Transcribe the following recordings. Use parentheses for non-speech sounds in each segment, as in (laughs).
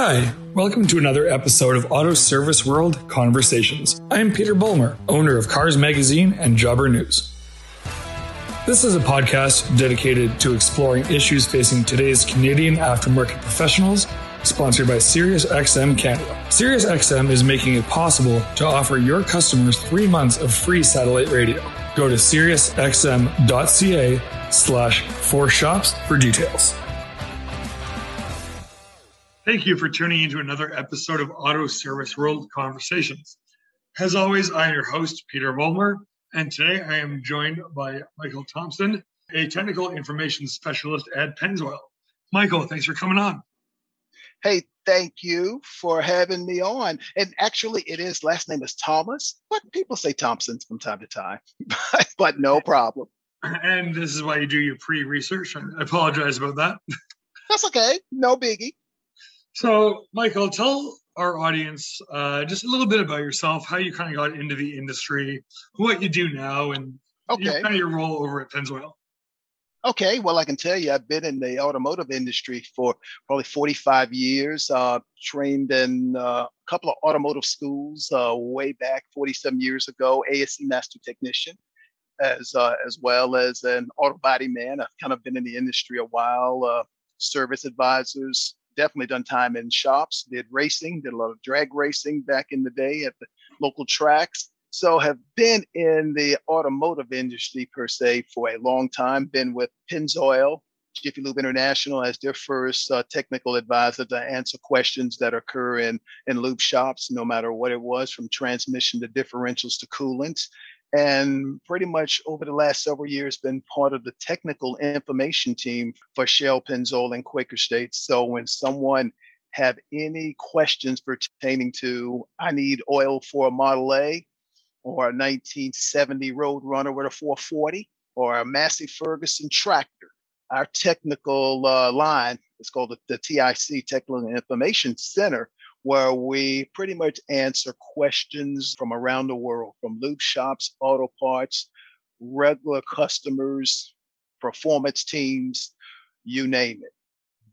Hi, welcome to another episode of Auto Service World Conversations. I am Peter Bowler, owner of Cars Magazine and Jobber News. This is a podcast dedicated to exploring issues facing today's Canadian aftermarket professionals, sponsored by SiriusXM Canada. SiriusXM is making it possible to offer your customers three months of free satellite radio. Go to SiriusXM.ca slash for shops for details. Thank you for tuning into another episode of Auto Service World Conversations. As always, I'm your host, Peter Volmer, and today I am joined by Michael Thompson, a technical information specialist at Pennzoil. Michael, thanks for coming on. Hey, thank you for having me on. And actually, it is last name is Thomas, but people say Thompson from time to time, (laughs) but no problem. And this is why you do your pre research. I apologize about that. That's okay. No biggie. So, Michael, tell our audience uh, just a little bit about yourself, how you kind of got into the industry, what you do now, and okay. you know, kind of your role over at Pennzoil. Okay, well, I can tell you, I've been in the automotive industry for probably 45 years. Uh, trained in uh, a couple of automotive schools uh, way back 47 years ago. ASE master technician, as uh, as well as an auto body man. I've kind of been in the industry a while. Uh, service advisors, definitely done time in shops, did racing, did a lot of drag racing back in the day at the local tracks. So have been in the automotive industry per se for a long time, been with Pennzoil, Jiffy Lube International as their first uh, technical advisor to answer questions that occur in, in lube shops, no matter what it was, from transmission to differentials to coolants and pretty much over the last several years been part of the technical information team for Shell, Pennzoil, and Quaker States. So when someone have any questions pertaining to I need oil for a Model A or a 1970 Roadrunner with a 440 or a Massey Ferguson tractor, our technical uh, line is called the, the TIC Technical Information Center where we pretty much answer questions from around the world, from lube shops, auto parts, regular customers, performance teams, you name it.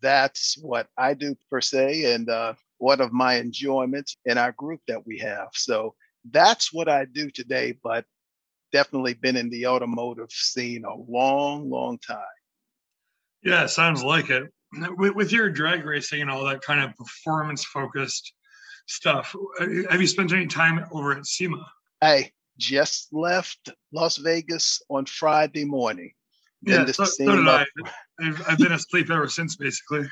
That's what I do per se, and uh, one of my enjoyments in our group that we have. So that's what I do today, but definitely been in the automotive scene a long, long time. Yeah, sounds like it with, with your drag racing and all that kind of performance focused stuff, uh, have you spent any time over at SEMA? I just left Las Vegas on Friday morning. yeah, so, so did I. (laughs) I've, I've been asleep ever since, basically.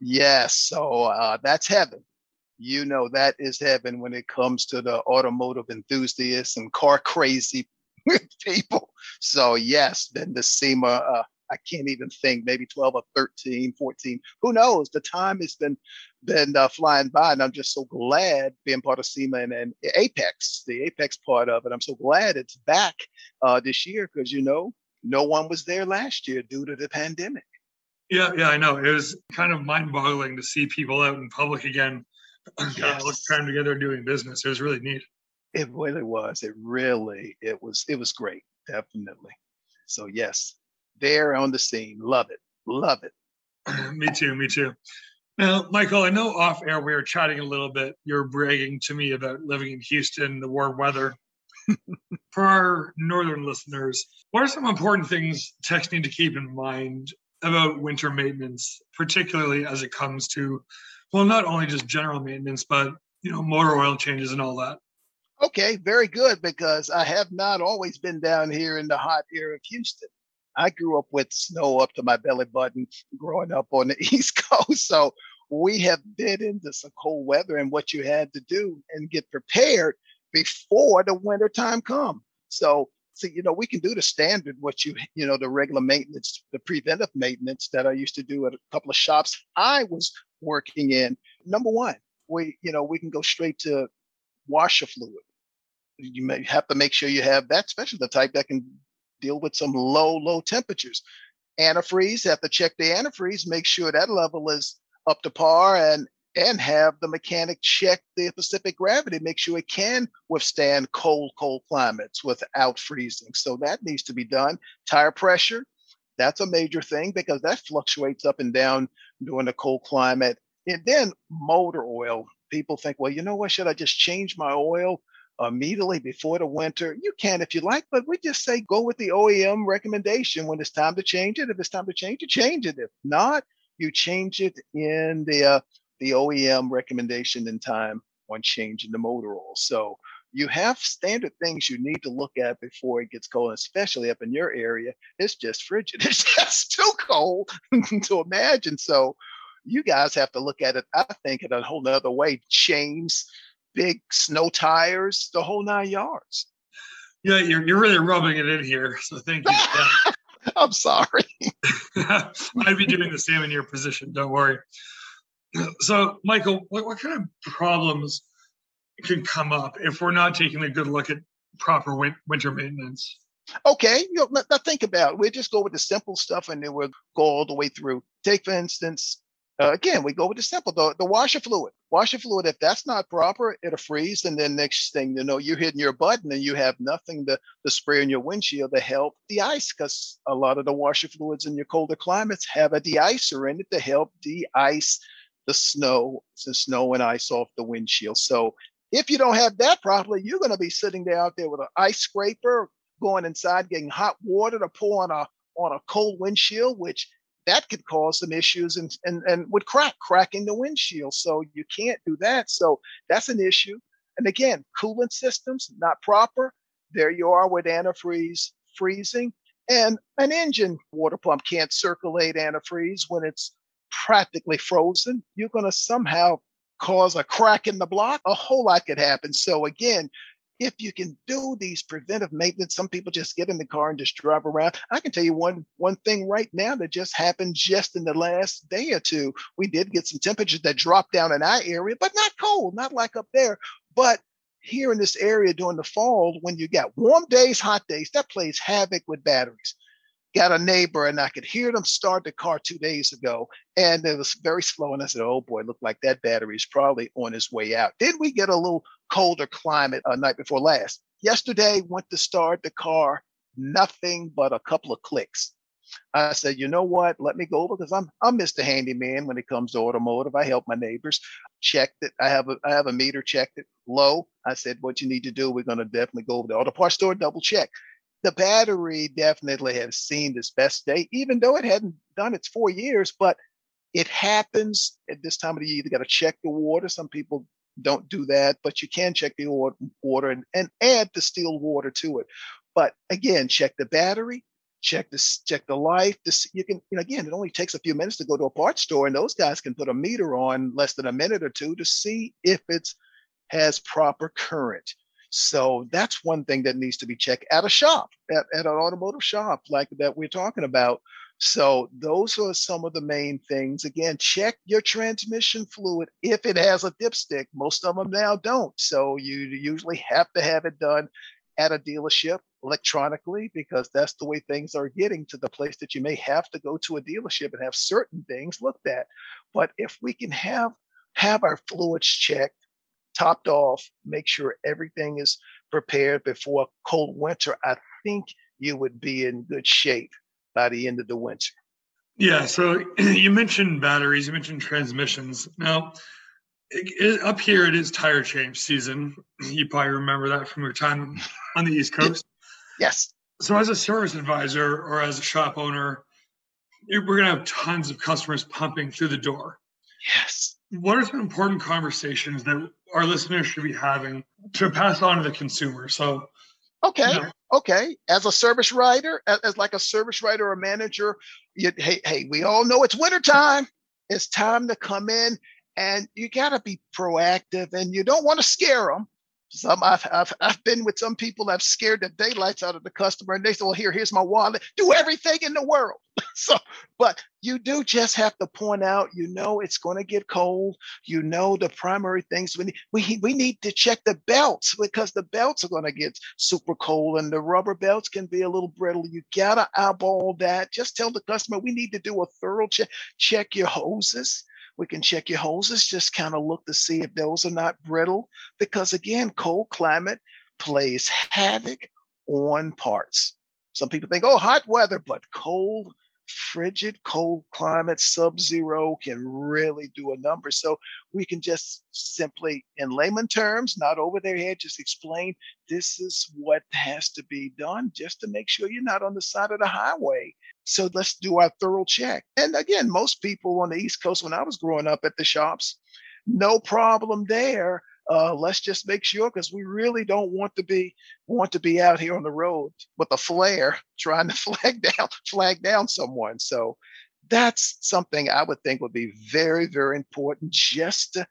Yes, so uh, that's heaven. You know that is heaven when it comes to the automotive enthusiasts and car crazy (laughs) people. So yes, then the SEMA uh, I can't even think, maybe 12 or 13, 14. Who knows? The time has been been uh, flying by, and I'm just so glad being part of SEMA and, and AAPEX, the AAPEX part of it. I'm so glad it's back uh, this year because you know no one was there last year due to the pandemic. Yeah, yeah, I know. It was kind of mind-boggling to see people out in public again, (clears throat) yes. kind of time together doing business. It was really neat. It really was. It really, it was, it was great. Definitely. So yes, there on the scene. Love it. Love it. (clears throat) me too. Me too. Now, Michael, I know off air we were chatting a little bit. You're bragging to me about living in Houston, the warm weather. (laughs) For our northern listeners, what are some important things techs need to keep in mind about winter maintenance, particularly as it comes to, well, not only just general maintenance, but you know, motor oil changes and all that? Okay, very good because I have not always been down here in the hot air of Houston. I grew up with snow up to my belly button growing up on the (laughs) East Coast. So we have been into some cold weather and what you had to do and get prepared before the winter time come. So, so you know, we can do the standard, what you, you know, the regular maintenance, the preventive maintenance that I used to do at a couple of shops I was working in. Number one, we, you know, we can go straight to washer fluid. You may have to make sure you have that, especially the type that can deal with some low, low temperatures. Antifreeze, have to check the antifreeze, make sure that level is up to par and and have the mechanic check the specific gravity, make sure it can withstand cold, cold climates without freezing. So that needs to be done. Tire pressure, that's a major thing because that fluctuates up and down during the cold climate. And then motor oil. People think, well, you know what? Should I just change my oil immediately before the winter? You can if you like, but we just say go with the OEM recommendation when it's time to change it. If it's time to change it, change it. If not, you change it in the uh, the OEM recommendation in time on changing the motor oil. So you have standard things you need to look at before it gets cold, especially up in your area. It's just frigid. (laughs) It's just too cold (laughs) to imagine. So you guys have to look at it, I think, in a whole nother way. Chains, big snow tires, the whole nine yards. Yeah, you're, you're really rubbing it in here. So thank you. (laughs) I'm sorry. (laughs) I'd be doing the same in your position. Don't worry. So, Michael, what, what kind of problems can come up if we're not taking a good look at proper win- winter maintenance? Okay, you know, us think about it. We'll just go with the simple stuff and then we'll go all the way through. Take, for instance, uh, again, we go with the simple, the, the washer fluid. Washer fluid, if that's not proper, it'll freeze. And then next thing you know, you're hitting your button and you have nothing to, to spray in your windshield to help the ice because a lot of the washer fluids in your colder climates have a de-icer in it to help de-ice the snow, the snow and ice off the windshield. So if you don't have that properly, you're going to be sitting there out there with an ice scraper, going inside, getting hot water to pour on a on a cold windshield, which that could cause some issues and and and would crack, cracking the windshield. So you can't do that. So that's an issue. And again, coolant systems not proper. There you are with antifreeze freezing. And an engine water pump can't circulate antifreeze when it's practically frozen. You're going to somehow cause a crack in the block, a whole lot could happen. So again, if you can do these preventive maintenance, some people just get in the car and just drive around. I can tell you one one thing right now that just happened just in the last day or two. We did get some temperatures that dropped down in our area, but not cold, not like up there. But here in this area during the fall, when you got warm days, hot days, that plays havoc with batteries got a neighbor and I could hear them start the car two days ago and it was very slow. And I said, Oh boy, looked like that battery is probably on its way out. Then we get a little colder climate a uh, night before last. Yesterday went to start the car, nothing but a couple of clicks. I said, you know what? Let me go over because I'm I'm Mr. Handyman when it comes to automotive. I help my neighbors. Checked it. I have a I have a meter checked it low. I said, what you need to do, we're gonna definitely go over the auto parts store, double check the battery definitely has seen its best day, even though it hadn't done its four years. But it happens at this time of the year. You got to check the water. Some people don't do that, but you can check the water and, and add distilled water to it. But again, check the battery, check the check the life. This you can you know, again, it only takes a few minutes to go to a parts store, and those guys can put a meter on less than a minute or two to see if it's has proper current. So that's one thing that needs to be checked at a shop, at, at an automotive shop like that we're talking about. So those are some of the main things. Again, check your transmission fluid if it has a dipstick. Most of them now don't. So you usually have to have it done at a dealership electronically because that's the way things are getting to the place that you may have to go to a dealership and have certain things looked at. But if we can have have our fluids checked topped off, make sure everything is prepared before a cold winter, I think you would be in good shape by the end of the winter. Yeah. So (clears throat) you mentioned batteries, you mentioned transmissions. Now, it, it, up here, it is tire change season. (clears throat) You probably remember that from your time on the East Coast. yes. So, as a service advisor or as a shop owner, we're going to have tons of customers pumping through the door. Yes. What are some important conversations that our listeners should be having to pass on to the consumer. So, okay, you know. okay, as a service writer, as, as, like a service writer or manager, you, hey, hey, we all know it's wintertime. It's time to come in, and you got to be proactive, and you don't want to scare them. Some I've, I've I've been with some people have scared the daylights out of the customer, and they say, "Well, here, here's my wallet. Do everything in the world." (laughs) so, but you do just have to point out. You know, it's going to get cold. You know, the primary things we need. We we need to check the belts because the belts are going to get super cold, and the rubber belts can be a little brittle. You gotta eyeball that. Just tell the customer we need to do a thorough check. Check your hoses we can check your hoses, just kind of look to see if those are not brittle. Because again, cold climate plays havoc on parts. Some people think, oh, hot weather, but cold frigid cold climate, sub zero can really do a number. So we can just simply, in layman terms, not over their head, just explain this is what has to be done just to make sure you're not on the side of the highway. So let's do our thorough check. And again, most people on the East Coast, when I was growing up at the shops, no problem there uh, let's just make sure because we really don't want to be want to be out here on the road with a flare (laughs) trying to (laughs) flag down flag down someone. So that's something I would think would be very very important just to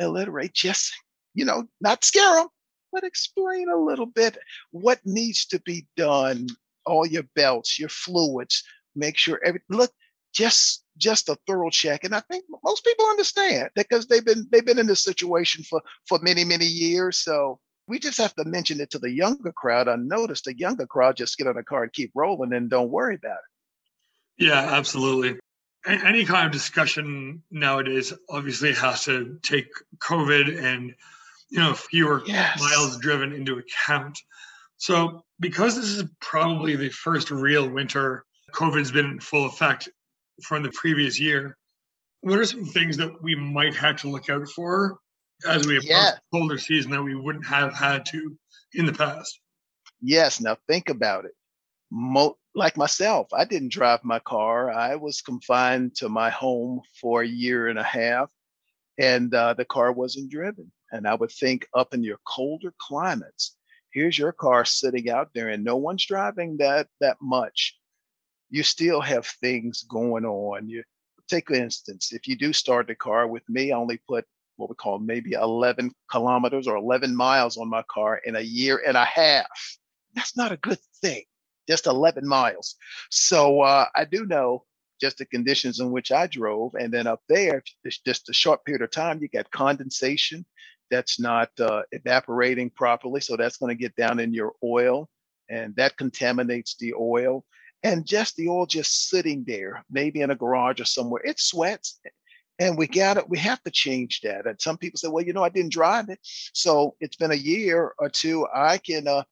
alliterate, just you know, not scare them, but explain a little bit what needs to be done. All your belts, your fluids, make sure every look just just a thorough check. And I think most people understand because they've been they've been in this situation for for many many years. So we just have to mention it to the younger crowd. I noticed the younger crowd just get on a car and keep rolling and don't worry about it. Yeah, absolutely. Any kind of discussion nowadays obviously has to take COVID and you know fewer yes. miles driven into account. So because this is probably the first real winter COVID's been in full effect from the previous year. What are some things that we might have to look out for as we approach yeah. the colder season that we wouldn't have had to in the past? Yes. Now think about it. Mo- like myself, I didn't drive my car. I was confined to my home for a year and a half, and uh, the car wasn't driven. And I would think up in your colder climates, here's your car sitting out there, and no one's driving that that much you still have things going on. You take for instance, if you do start the car with me, I only put what we call maybe 11 kilometers or 11 miles on my car in a year and a half. That's not a good thing. Just 11 miles. So uh, I do know just the conditions in which I drove. And then up there, just a short period of time, you got condensation that's not uh, evaporating properly. So that's going to get down in your oil and that contaminates the oil and just the oil just sitting there, maybe in a garage or somewhere, it sweats. And we got it. We have to change that. And some people say, well, you know, I didn't drive it. So it's been a year or two. I can, uh,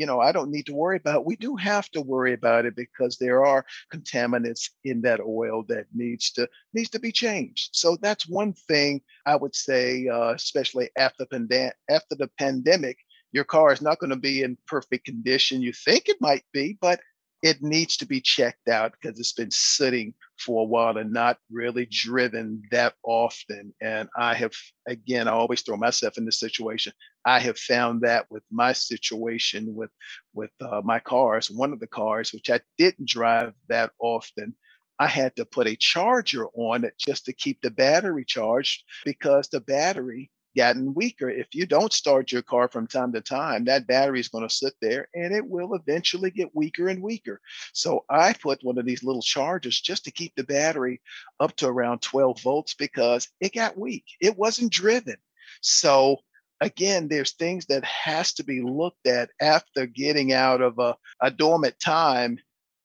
you know, I don't need to worry about it. We do have to worry about it because there are contaminants in that oil that needs to needs to be changed. So that's one thing I would say, uh, especially after, pande- after the pandemic, your car is not going to be in perfect condition. You think it might be, but it needs to be checked out because it's been sitting for a while and not really driven that often. And I have, again, I always throw myself in this situation. I have found that with my situation with with uh, my cars, one of the cars which I didn't drive that often. I had to put a charger on it just to keep the battery charged because the battery gotten weaker. If you don't start your car from time to time, that battery is going to sit there and it will eventually get weaker and weaker. So I put one of these little chargers just to keep the battery up to around 12 volts because it got weak. It wasn't driven. So again, there's things that has to be looked at after getting out of a, a dormant time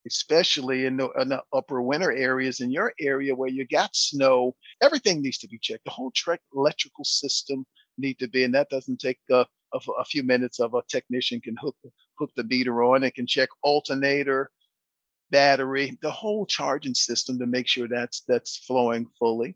especially in the, in the, upper winter areas in your area where you got snow everything needs to be checked. The whole truck electrical system need to be and that doesn't take a, a, a few minutes of a technician can hook hook the meter on and can check alternator battery the whole charging system to make sure that's that's flowing fully.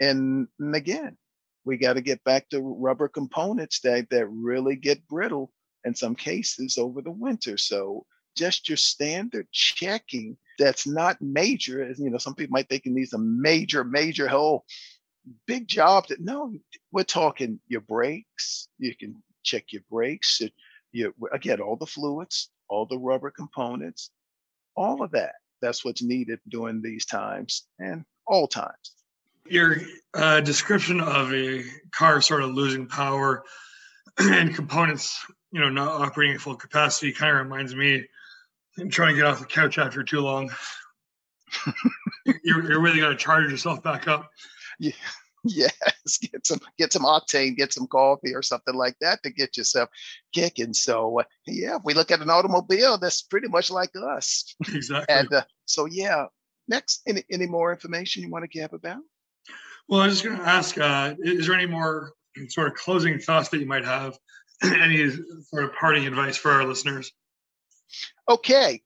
And, and again we got to get back to rubber components that that really get brittle in some cases over the winter. So just your standard checking that's not major. You know, some people might think it needs a major, major whole big job. That no, we're talking your brakes. You can check your brakes. Again all the fluids, all the rubber components, all of that. That's what's needed during these times and all times. Your uh, description of a car sort of losing power (clears throat) and components, you know, not operating at full capacity, kind of reminds me and trying to get off the couch after too long. you're, you're really going to charge yourself back up. Yeah. (laughs) Yes, get some get some octane, get some coffee or something like that to get yourself kicking. So uh, yeah, if we look at an automobile, that's pretty much like us. Exactly. and uh, so yeah, next, any any more information you want to give about? Well, I was just going to ask: uh, Is there any more sort of closing thoughts that you might have? (clears throat) any sort of parting advice for our listeners? Okay,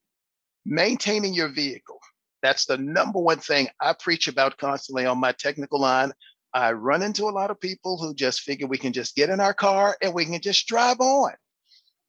maintaining your vehicle. That's the number one thing I preach about constantly on my technical line. I run into a lot of people who just figure we can just get in our car and we can just drive on.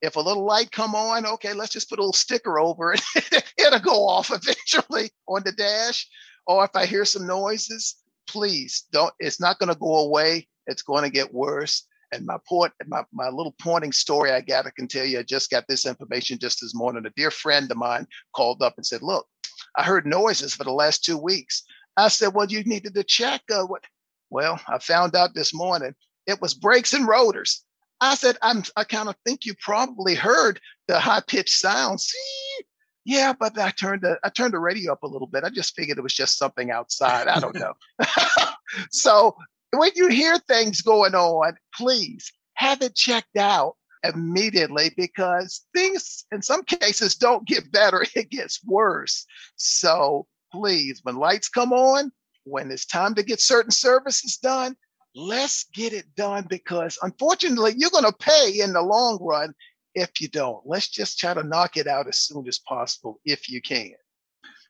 If a little light come on, okay, let's just put a little sticker over it. (laughs) It'll go off eventually on the dash. Or if I hear some noises, please don't. It's not going to go away. It's going to get worse. And my point, my, my little pointing story I got, I can tell you, I just got this information just this morning. A dear friend of mine called up and said, Look, I heard noises for the last two weeks. I said, Well, you needed to check. Uh, what? Well, I found out this morning it was brakes and rotors. I said, I'm, I kind of think you probably heard the high pitched sound. See? Yeah, but I turned the I turned the radio up a little bit. I just figured it was just something outside. I don't know. (laughs) so when you hear things going on, please have it checked out immediately because things in some cases don't get better, (laughs) it gets worse. So please, when lights come on, when it's time to get certain services done, let's get it done because unfortunately, you're going to pay in the long run if you don't. Let's just try to knock it out as soon as possible if you can.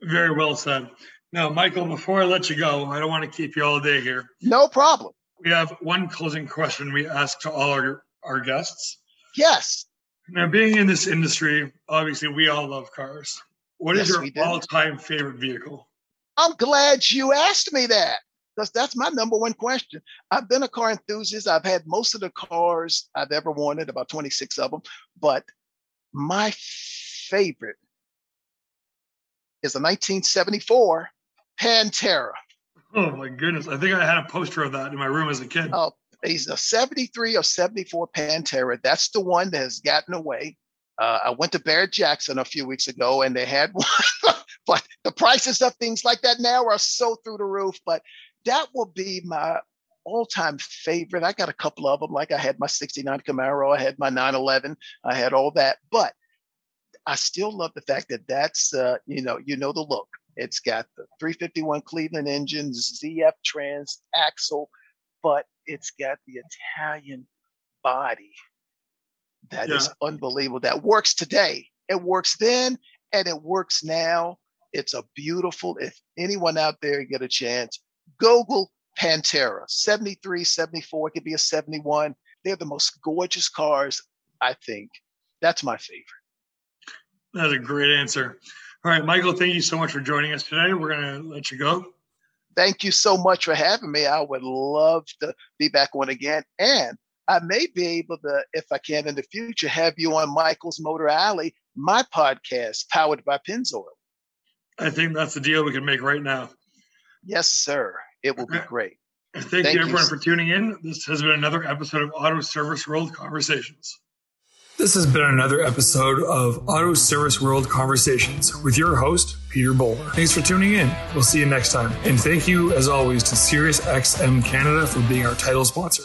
Very well said. Now, Michael, before I let you go, I don't want to keep you all day here. No problem. We have one closing question we ask to all our, our guests. Yes. Now, being in this industry, obviously, we all love cars. What yes, is your all time favorite vehicle? I'm glad you asked me that because that's my number one question. I've been a car enthusiast. I've had most of the cars I've ever wanted, about 26 of them. But my favorite is a 1974 Pantera. Oh my goodness. I think I had a poster of that in my room as a kid. Oh, he's a 73 or 74 Pantera. That's the one that has gotten away. Uh, I went to Barrett Jackson a few weeks ago and they had (laughs) one, but the prices of things like that now are so through the roof. But that will be my all-time favorite. I got a couple of them, like I had my 69 Camaro, I had my 911, I had all that. But I still love the fact that that's, uh, you know, you know the look. It's got the 351 Cleveland engine, ZF trans axle, but it's got the Italian body that yeah. is unbelievable. That works today. It works then and it works now. It's a beautiful, if anyone out there get a chance, Google Pantera, 73, 74, it could be a 71. They're the most gorgeous cars, I think. That's my favorite. That's a great answer. All right, Michael, thank you so much for joining us today. We're going to let you go. Thank you so much for having me. I would love to be back on again. And I may be able to, if I can in the future, have you on Michael's Motor Alley, my podcast powered by Pennzoil. I think that's the deal we can make right now. Yes, sir. It will be great. Thank, Thank you, everyone, you. for tuning in. This has been another episode of Auto Service World Conversations. This has been another episode of Auto Service World Conversations with your host, Peter Bowler. Thanks for tuning in. We'll see you next time. And thank you, as always, to SiriusXM Canada for being our title sponsor.